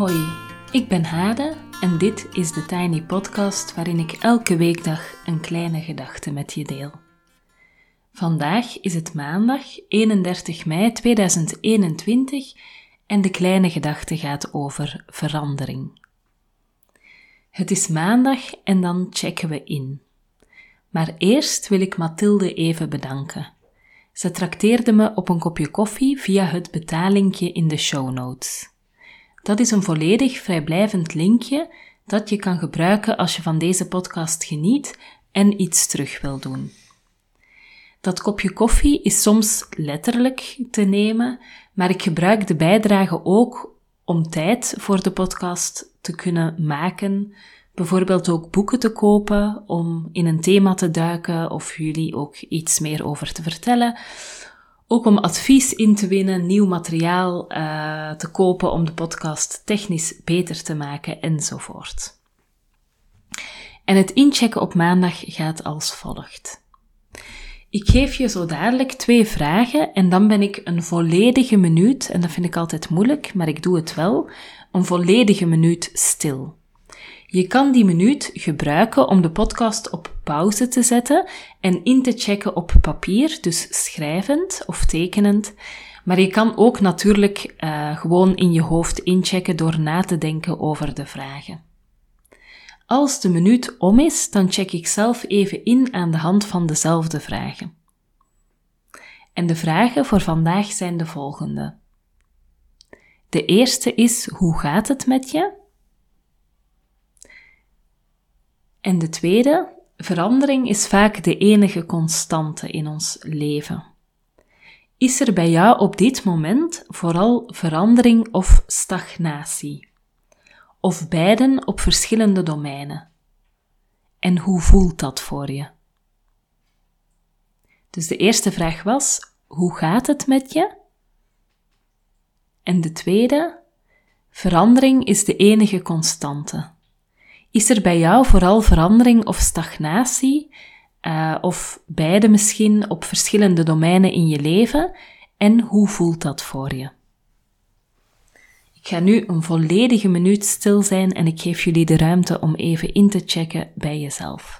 Hoi, ik ben Hade en dit is de Tiny Podcast waarin ik elke weekdag een kleine gedachte met je deel. Vandaag is het maandag 31 mei 2021 en de kleine gedachte gaat over verandering. Het is maandag en dan checken we in. Maar eerst wil ik Mathilde even bedanken. Ze trakteerde me op een kopje koffie via het betalingje in de show notes. Dat is een volledig vrijblijvend linkje dat je kan gebruiken als je van deze podcast geniet en iets terug wil doen. Dat kopje koffie is soms letterlijk te nemen, maar ik gebruik de bijdrage ook om tijd voor de podcast te kunnen maken. Bijvoorbeeld ook boeken te kopen om in een thema te duiken of jullie ook iets meer over te vertellen. Ook om advies in te winnen, nieuw materiaal uh, te kopen om de podcast technisch beter te maken enzovoort. En het inchecken op maandag gaat als volgt. Ik geef je zo dadelijk twee vragen en dan ben ik een volledige minuut, en dat vind ik altijd moeilijk, maar ik doe het wel, een volledige minuut stil. Je kan die minuut gebruiken om de podcast op pauze te zetten en in te checken op papier, dus schrijvend of tekenend. Maar je kan ook natuurlijk uh, gewoon in je hoofd inchecken door na te denken over de vragen. Als de minuut om is, dan check ik zelf even in aan de hand van dezelfde vragen. En de vragen voor vandaag zijn de volgende. De eerste is: hoe gaat het met je? En de tweede, verandering is vaak de enige constante in ons leven. Is er bij jou op dit moment vooral verandering of stagnatie? Of beiden op verschillende domeinen? En hoe voelt dat voor je? Dus de eerste vraag was: hoe gaat het met je? En de tweede: verandering is de enige constante. Is er bij jou vooral verandering of stagnatie, uh, of beide misschien op verschillende domeinen in je leven? En hoe voelt dat voor je? Ik ga nu een volledige minuut stil zijn en ik geef jullie de ruimte om even in te checken bij jezelf.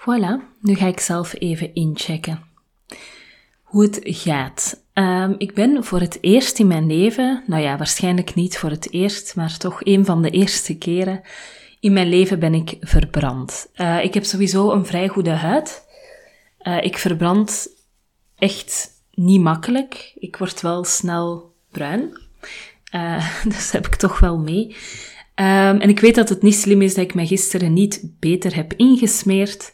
Voilà, nu ga ik zelf even inchecken hoe het gaat. Um, ik ben voor het eerst in mijn leven, nou ja, waarschijnlijk niet voor het eerst, maar toch een van de eerste keren in mijn leven ben ik verbrand. Uh, ik heb sowieso een vrij goede huid. Uh, ik verbrand echt niet makkelijk. Ik word wel snel bruin. Uh, dus heb ik toch wel mee. Um, en ik weet dat het niet slim is dat ik mij gisteren niet beter heb ingesmeerd.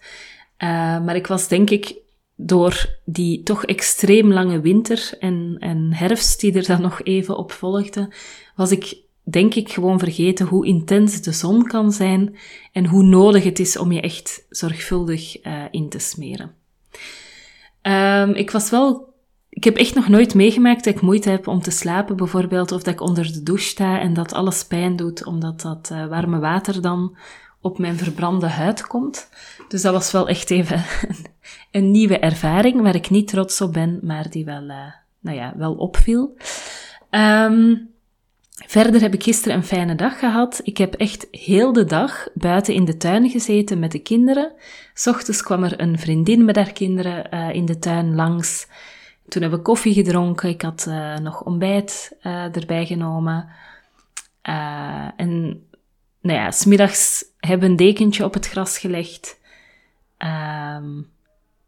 Uh, maar ik was denk ik door die toch extreem lange winter en, en herfst die er dan nog even op volgde, was ik denk ik gewoon vergeten hoe intens de zon kan zijn en hoe nodig het is om je echt zorgvuldig uh, in te smeren. Um, ik was wel ik heb echt nog nooit meegemaakt dat ik moeite heb om te slapen, bijvoorbeeld, of dat ik onder de douche sta en dat alles pijn doet, omdat dat uh, warme water dan op mijn verbrande huid komt. Dus dat was wel echt even een nieuwe ervaring, waar ik niet trots op ben, maar die wel, uh, nou ja, wel opviel. Um, verder heb ik gisteren een fijne dag gehad. Ik heb echt heel de dag buiten in de tuin gezeten met de kinderen. S ochtends kwam er een vriendin met haar kinderen uh, in de tuin langs. Toen hebben we koffie gedronken. Ik had uh, nog ontbijt uh, erbij genomen. Uh, en nou ja, smiddags hebben een dekentje op het gras gelegd. Ehm,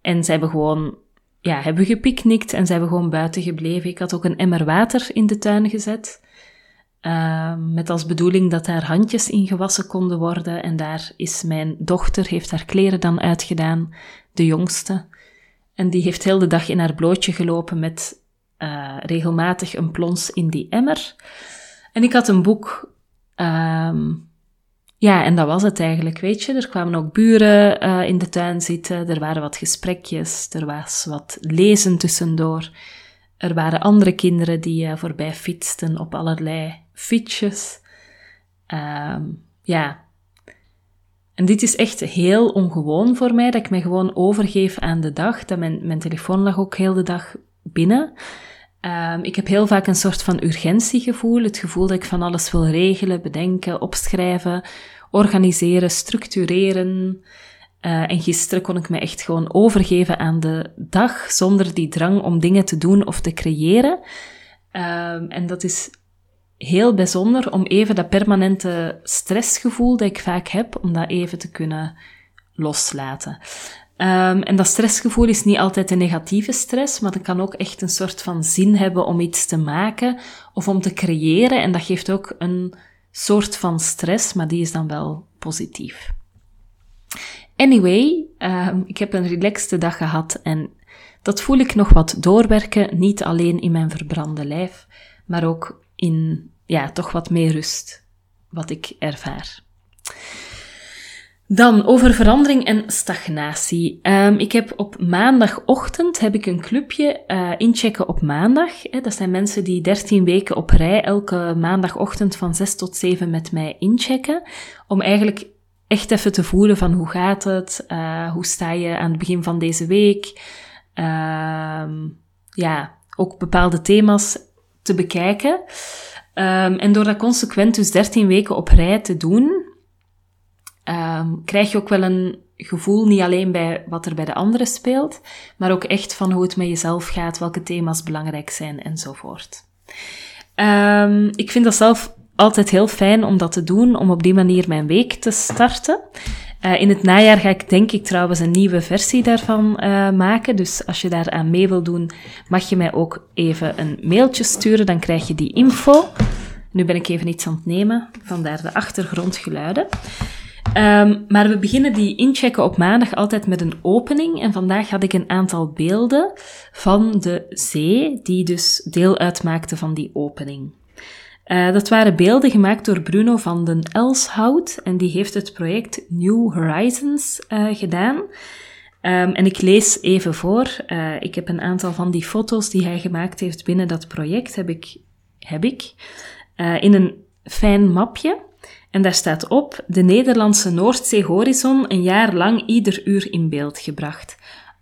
en ze hebben gewoon, ja, hebben gepicnict en ze hebben gewoon buiten gebleven. Ik had ook een emmer water in de tuin gezet. Met als bedoeling dat daar handjes in gewassen konden worden. En daar is mijn dochter, heeft haar kleren dan uitgedaan, de jongste. En die heeft heel de dag in haar blootje gelopen met uh, regelmatig een plons in die emmer. En ik had een boek. Um, ja, en dat was het eigenlijk, weet je. Er kwamen ook buren uh, in de tuin zitten. Er waren wat gesprekjes. Er was wat lezen tussendoor. Er waren andere kinderen die uh, voorbij fietsten op allerlei fietsjes. Um, ja. En dit is echt heel ongewoon voor mij, dat ik me gewoon overgeef aan de dag. Dat mijn, mijn telefoon lag ook heel de dag binnen. Um, ik heb heel vaak een soort van urgentiegevoel. Het gevoel dat ik van alles wil regelen, bedenken, opschrijven, organiseren, structureren. Uh, en gisteren kon ik me echt gewoon overgeven aan de dag zonder die drang om dingen te doen of te creëren. Um, en dat is heel bijzonder om even dat permanente stressgevoel dat ik vaak heb, om dat even te kunnen loslaten. Um, en dat stressgevoel is niet altijd een negatieve stress, maar dat kan ook echt een soort van zin hebben om iets te maken of om te creëren. En dat geeft ook een soort van stress, maar die is dan wel positief. Anyway, um, ik heb een relaxte dag gehad en dat voel ik nog wat doorwerken, niet alleen in mijn verbrande lijf, maar ook in, ja, toch wat meer rust, wat ik ervaar. Dan over verandering en stagnatie. Um, ik heb op maandagochtend heb ik een clubje uh, inchecken op maandag. Hè. Dat zijn mensen die 13 weken op rij elke maandagochtend van 6 tot 7 met mij inchecken. Om eigenlijk echt even te voelen van hoe gaat het? Uh, hoe sta je aan het begin van deze week? Uh, ja, ook bepaalde thema's te bekijken. Um, en door dat consequent dus 13 weken op rij te doen, um, krijg je ook wel een gevoel, niet alleen bij wat er bij de anderen speelt, maar ook echt van hoe het met jezelf gaat, welke thema's belangrijk zijn enzovoort. Um, ik vind dat zelf altijd heel fijn om dat te doen, om op die manier mijn week te starten. Uh, in het najaar ga ik denk ik trouwens een nieuwe versie daarvan uh, maken. Dus als je daar aan mee wil doen, mag je mij ook even een mailtje sturen. Dan krijg je die info. Nu ben ik even iets aan het nemen, vandaar de achtergrondgeluiden. Um, maar we beginnen die inchecken op maandag altijd met een opening. En vandaag had ik een aantal beelden van de zee, die dus deel uitmaakten van die opening. Uh, dat waren beelden gemaakt door Bruno van den Elshout en die heeft het project New Horizons uh, gedaan. Um, en ik lees even voor. Uh, ik heb een aantal van die foto's die hij gemaakt heeft binnen dat project, heb ik, heb ik in een fijn mapje. En daar staat op de Nederlandse Noordzeehorizon een jaar lang ieder uur in beeld gebracht.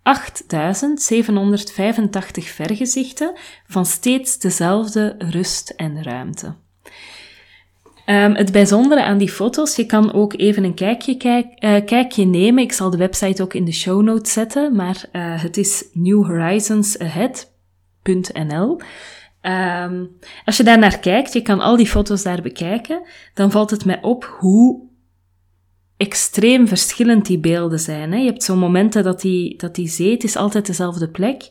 8785 vergezichten van steeds dezelfde rust en ruimte. Um, het bijzondere aan die foto's, je kan ook even een uh, kijkje nemen. Ik zal de website ook in de show notes zetten, maar uh, het is newhorizonsahead.nl. Um, als je daar naar kijkt, je kan al die foto's daar bekijken, dan valt het mij op hoe extreem verschillend die beelden zijn. Hè? Je hebt zo'n momenten dat die, dat die zee, het is altijd dezelfde plek,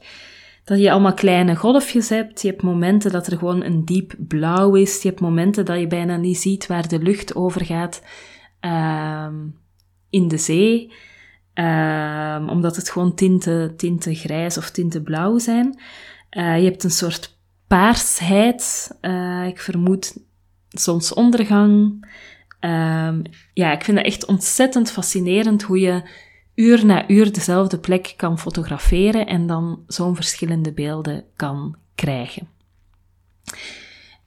dat je allemaal kleine golfjes hebt. Je hebt momenten dat er gewoon een diep blauw is. Je hebt momenten dat je bijna niet ziet waar de lucht over gaat um, in de zee. Um, omdat het gewoon tinten, tinten grijs of tinten blauw zijn. Uh, je hebt een soort paarsheid. Uh, ik vermoed zonsondergang. Um, ja, ik vind het echt ontzettend fascinerend hoe je uur na uur dezelfde plek kan fotograferen en dan zo'n verschillende beelden kan krijgen.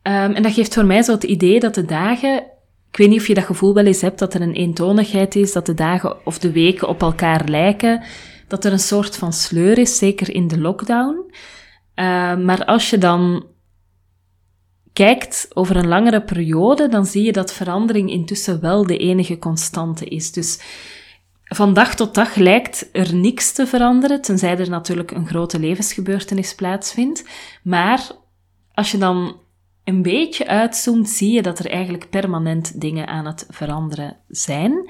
Um, en dat geeft voor mij zo het idee dat de dagen, ik weet niet of je dat gevoel wel eens hebt, dat er een eentonigheid is, dat de dagen of de weken op elkaar lijken, dat er een soort van sleur is, zeker in de lockdown. Uh, maar als je dan kijkt over een langere periode, dan zie je dat verandering intussen wel de enige constante is. Dus van dag tot dag lijkt er niks te veranderen, tenzij er natuurlijk een grote levensgebeurtenis plaatsvindt. Maar als je dan een beetje uitzoomt, zie je dat er eigenlijk permanent dingen aan het veranderen zijn.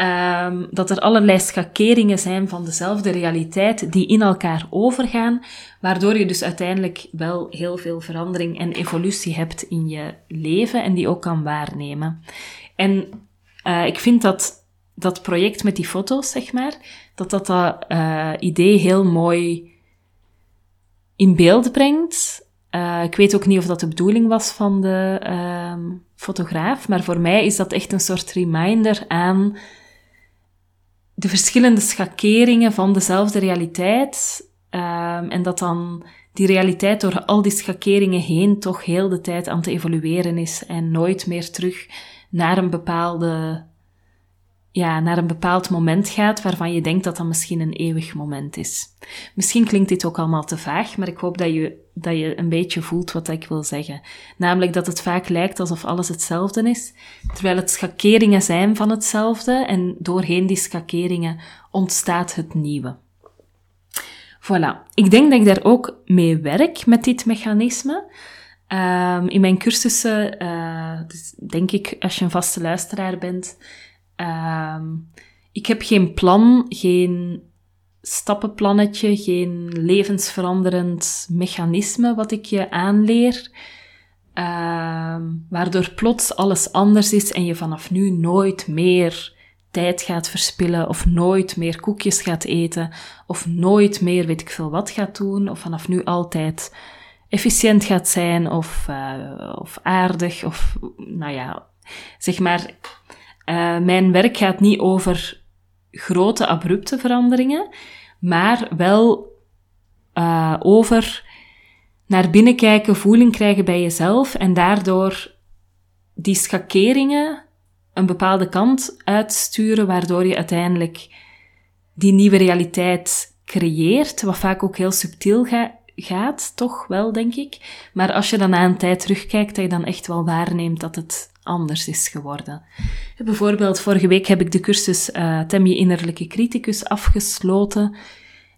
Um, dat er allerlei schakeringen zijn van dezelfde realiteit die in elkaar overgaan, waardoor je dus uiteindelijk wel heel veel verandering en evolutie hebt in je leven en die ook kan waarnemen. En uh, ik vind dat dat project met die foto's, zeg maar, dat dat, dat uh, idee heel mooi in beeld brengt. Uh, ik weet ook niet of dat de bedoeling was van de uh, fotograaf, maar voor mij is dat echt een soort reminder aan de verschillende schakeringen van dezelfde realiteit. Um, en dat dan die realiteit door al die schakeringen heen toch heel de tijd aan te evolueren is en nooit meer terug naar een bepaalde ja, naar een bepaald moment gaat waarvan je denkt dat dat misschien een eeuwig moment is. Misschien klinkt dit ook allemaal te vaag, maar ik hoop dat je, dat je een beetje voelt wat ik wil zeggen. Namelijk dat het vaak lijkt alsof alles hetzelfde is, terwijl het schakeringen zijn van hetzelfde en doorheen die schakeringen ontstaat het nieuwe. Voilà. Ik denk dat ik daar ook mee werk met dit mechanisme. Um, in mijn cursussen, uh, dus denk ik, als je een vaste luisteraar bent, Um, ik heb geen plan, geen stappenplannetje, geen levensveranderend mechanisme wat ik je aanleer, um, waardoor plots alles anders is en je vanaf nu nooit meer tijd gaat verspillen of nooit meer koekjes gaat eten of nooit meer weet ik veel wat gaat doen of vanaf nu altijd efficiënt gaat zijn of, uh, of aardig of nou ja, zeg maar uh, mijn werk gaat niet over grote, abrupte veranderingen, maar wel uh, over naar binnen kijken, voeling krijgen bij jezelf en daardoor die schakeringen een bepaalde kant uitsturen, waardoor je uiteindelijk die nieuwe realiteit creëert, wat vaak ook heel subtiel ga gaat, toch wel, denk ik. Maar als je dan na een tijd terugkijkt, dat je dan echt wel waarneemt dat het anders is geworden. Bijvoorbeeld, vorige week heb ik de cursus uh, Tem je innerlijke criticus afgesloten.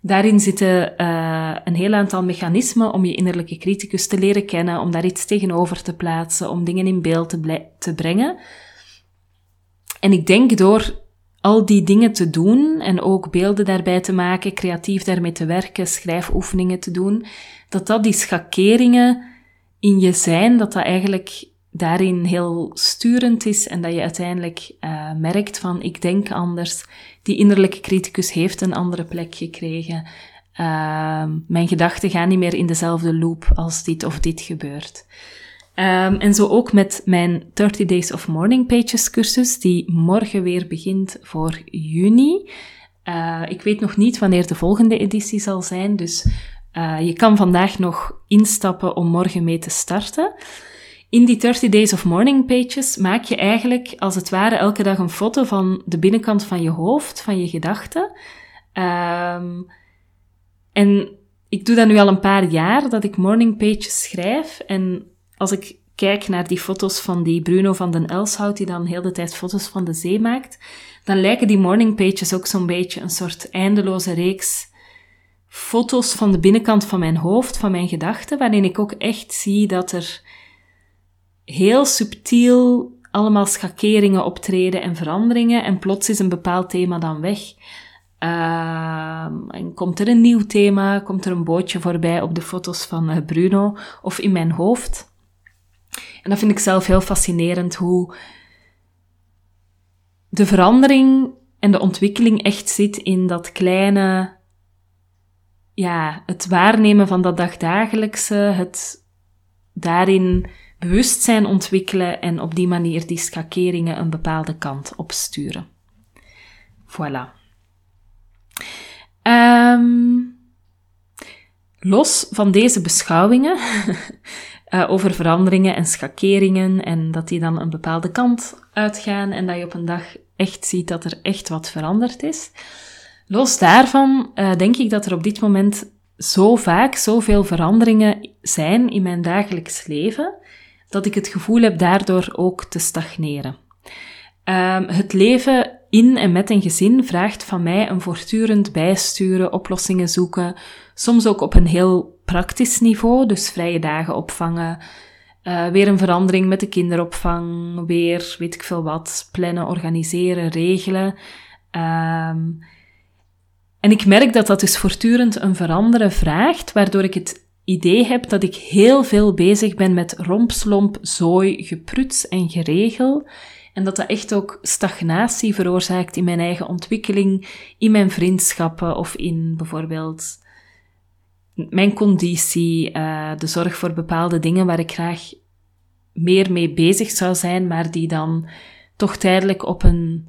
Daarin zitten uh, een heel aantal mechanismen om je innerlijke criticus te leren kennen, om daar iets tegenover te plaatsen, om dingen in beeld te, te brengen. En ik denk door al die dingen te doen en ook beelden daarbij te maken, creatief daarmee te werken, schrijfoefeningen te doen, dat dat die schakeringen in je zijn, dat dat eigenlijk daarin heel sturend is en dat je uiteindelijk uh, merkt van ik denk anders. Die innerlijke criticus heeft een andere plek gekregen. Uh, mijn gedachten gaan niet meer in dezelfde loop als dit of dit gebeurt. Um, en zo ook met mijn 30 Days of Morning Pages cursus, die morgen weer begint voor juni. Uh, ik weet nog niet wanneer de volgende editie zal zijn, dus uh, je kan vandaag nog instappen om morgen mee te starten. In die 30 Days of Morning Pages maak je eigenlijk als het ware elke dag een foto van de binnenkant van je hoofd, van je gedachten. Um, en ik doe dat nu al een paar jaar, dat ik morning pages schrijf. En als ik kijk naar die foto's van die Bruno van den Elshout, die dan heel de tijd foto's van de zee maakt, dan lijken die morning pages ook zo'n beetje een soort eindeloze reeks foto's van de binnenkant van mijn hoofd, van mijn gedachten, waarin ik ook echt zie dat er heel subtiel allemaal schakeringen optreden en veranderingen en plots is een bepaald thema dan weg. Uh, en komt er een nieuw thema, komt er een bootje voorbij op de foto's van uh, Bruno of in mijn hoofd. En dat vind ik zelf heel fascinerend hoe de verandering en de ontwikkeling echt zit in dat kleine, ja, het waarnemen van dat dagdagelijkse, het daarin bewustzijn ontwikkelen en op die manier die schakeringen een bepaalde kant opsturen. Voilà. Um, los van deze beschouwingen uh, over veranderingen en schakeringen en dat die dan een bepaalde kant uitgaan en dat je op een dag echt ziet dat er echt wat veranderd is. Los daarvan uh, denk ik dat er op dit moment zo vaak zoveel veranderingen zijn in mijn dagelijks leven dat ik het gevoel heb daardoor ook te stagneren. Um, het leven in en met een gezin vraagt van mij een voortdurend bijsturen, oplossingen zoeken, soms ook op een heel praktisch niveau, dus vrije dagen opvangen, Uh, weer een verandering met de kinderopvang, weer weet ik veel wat, plannen, organiseren, regelen. Um, en ik merk dat dat dus voortdurend een veranderen vraagt, waardoor ik het idee heb dat ik heel veel bezig ben met rompslomp, zooi, gepruts en geregel. En dat dat echt ook stagnatie veroorzaakt in mijn eigen ontwikkeling, in mijn vriendschappen of in bijvoorbeeld mijn conditie, uh, de zorg voor bepaalde dingen waar ik graag meer mee bezig zou zijn, maar die dan toch tijdelijk op een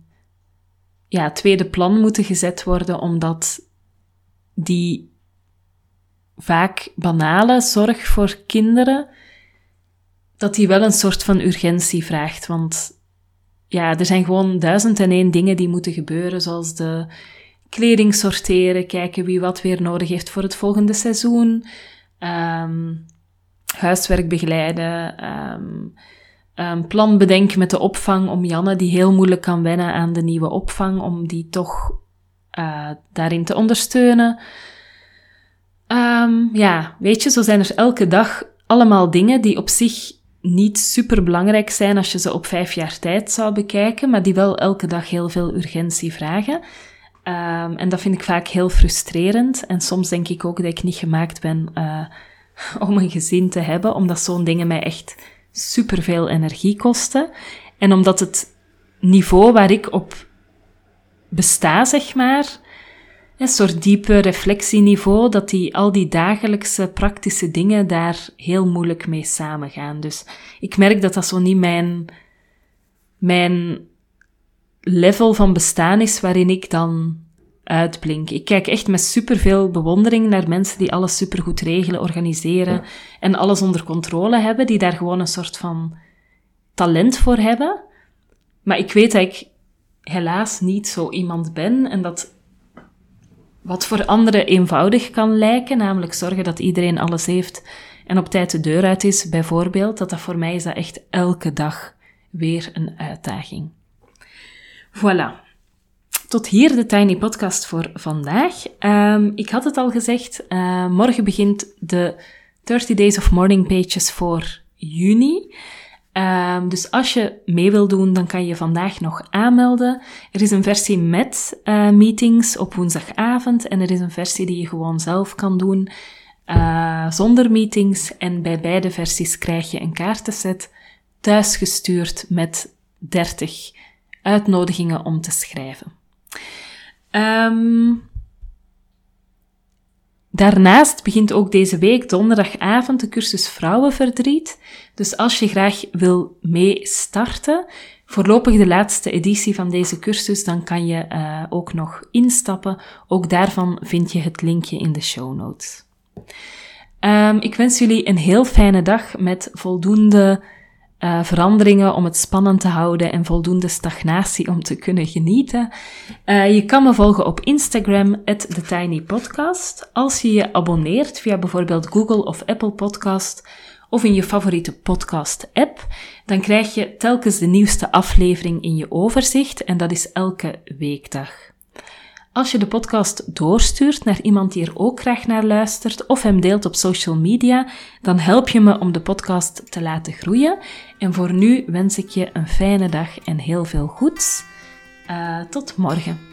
ja, tweede plan moeten gezet worden, omdat die vaak banale zorg voor kinderen, dat die wel een soort van urgentie vraagt. Want ja, er zijn gewoon duizend en één dingen die moeten gebeuren, zoals de kleding sorteren, kijken wie wat weer nodig heeft voor het volgende seizoen, um, huiswerk begeleiden, um, um, plan bedenken met de opvang om Janne, die heel moeilijk kan wennen aan de nieuwe opvang, om die toch uh, daarin te ondersteunen. Um, ja, weet je, zo zijn er elke dag allemaal dingen die op zich niet super belangrijk zijn als je ze op vijf jaar tijd zou bekijken, maar die wel elke dag heel veel urgentie vragen. Um, en dat vind ik vaak heel frustrerend. En soms denk ik ook dat ik niet gemaakt ben uh, om een gezin te hebben, omdat zo'n dingen mij echt superveel energie kosten. En omdat het niveau waar ik op besta, zeg maar, een soort diepe reflectieniveau, dat die, al die dagelijkse praktische dingen daar heel moeilijk mee samengaan. Dus ik merk dat dat zo niet mijn, mijn level van bestaan is waarin ik dan uitblink. Ik kijk echt met superveel bewondering naar mensen die alles supergoed regelen, organiseren en alles onder controle hebben, die daar gewoon een soort van talent voor hebben. Maar ik weet dat ik helaas niet zo iemand ben en dat wat voor anderen eenvoudig kan lijken, namelijk zorgen dat iedereen alles heeft en op tijd de deur uit is, bijvoorbeeld, dat dat voor mij is dat echt elke dag weer een uitdaging. Voilà. Tot hier de Tiny Podcast voor vandaag. Um, ik had het al gezegd, uh, morgen begint de 30 Days of Morning Pages voor juni. Um, dus als je mee wil doen, dan kan je vandaag nog aanmelden. Er is een versie met uh, meetings op woensdagavond en er is een versie die je gewoon zelf kan doen uh, zonder meetings. En bij beide versies krijg je een kaartenset thuisgestuurd met 30 uitnodigingen om te schrijven. Um, daarnaast begint ook deze week donderdagavond de cursus Vrouwenverdriet. Dus als je graag wil mee starten, voorlopig de laatste editie van deze cursus, dan kan je uh, ook nog instappen. Ook daarvan vind je het linkje in de show notes. Um, ik wens jullie een heel fijne dag met voldoende uh, veranderingen om het spannend te houden en voldoende stagnatie om te kunnen genieten. Uh, je kan me volgen op Instagram, TheTinyPodcast. Als je je abonneert via bijvoorbeeld Google of Apple Podcast of in je favoriete podcast-app, dan krijg je telkens de nieuwste aflevering in je overzicht en dat is elke weekdag. Als je de podcast doorstuurt naar iemand die er ook graag naar luistert of hem deelt op social media, dan help je me om de podcast te laten groeien. En voor nu wens ik je een fijne dag en heel veel goeds. Uh, tot morgen.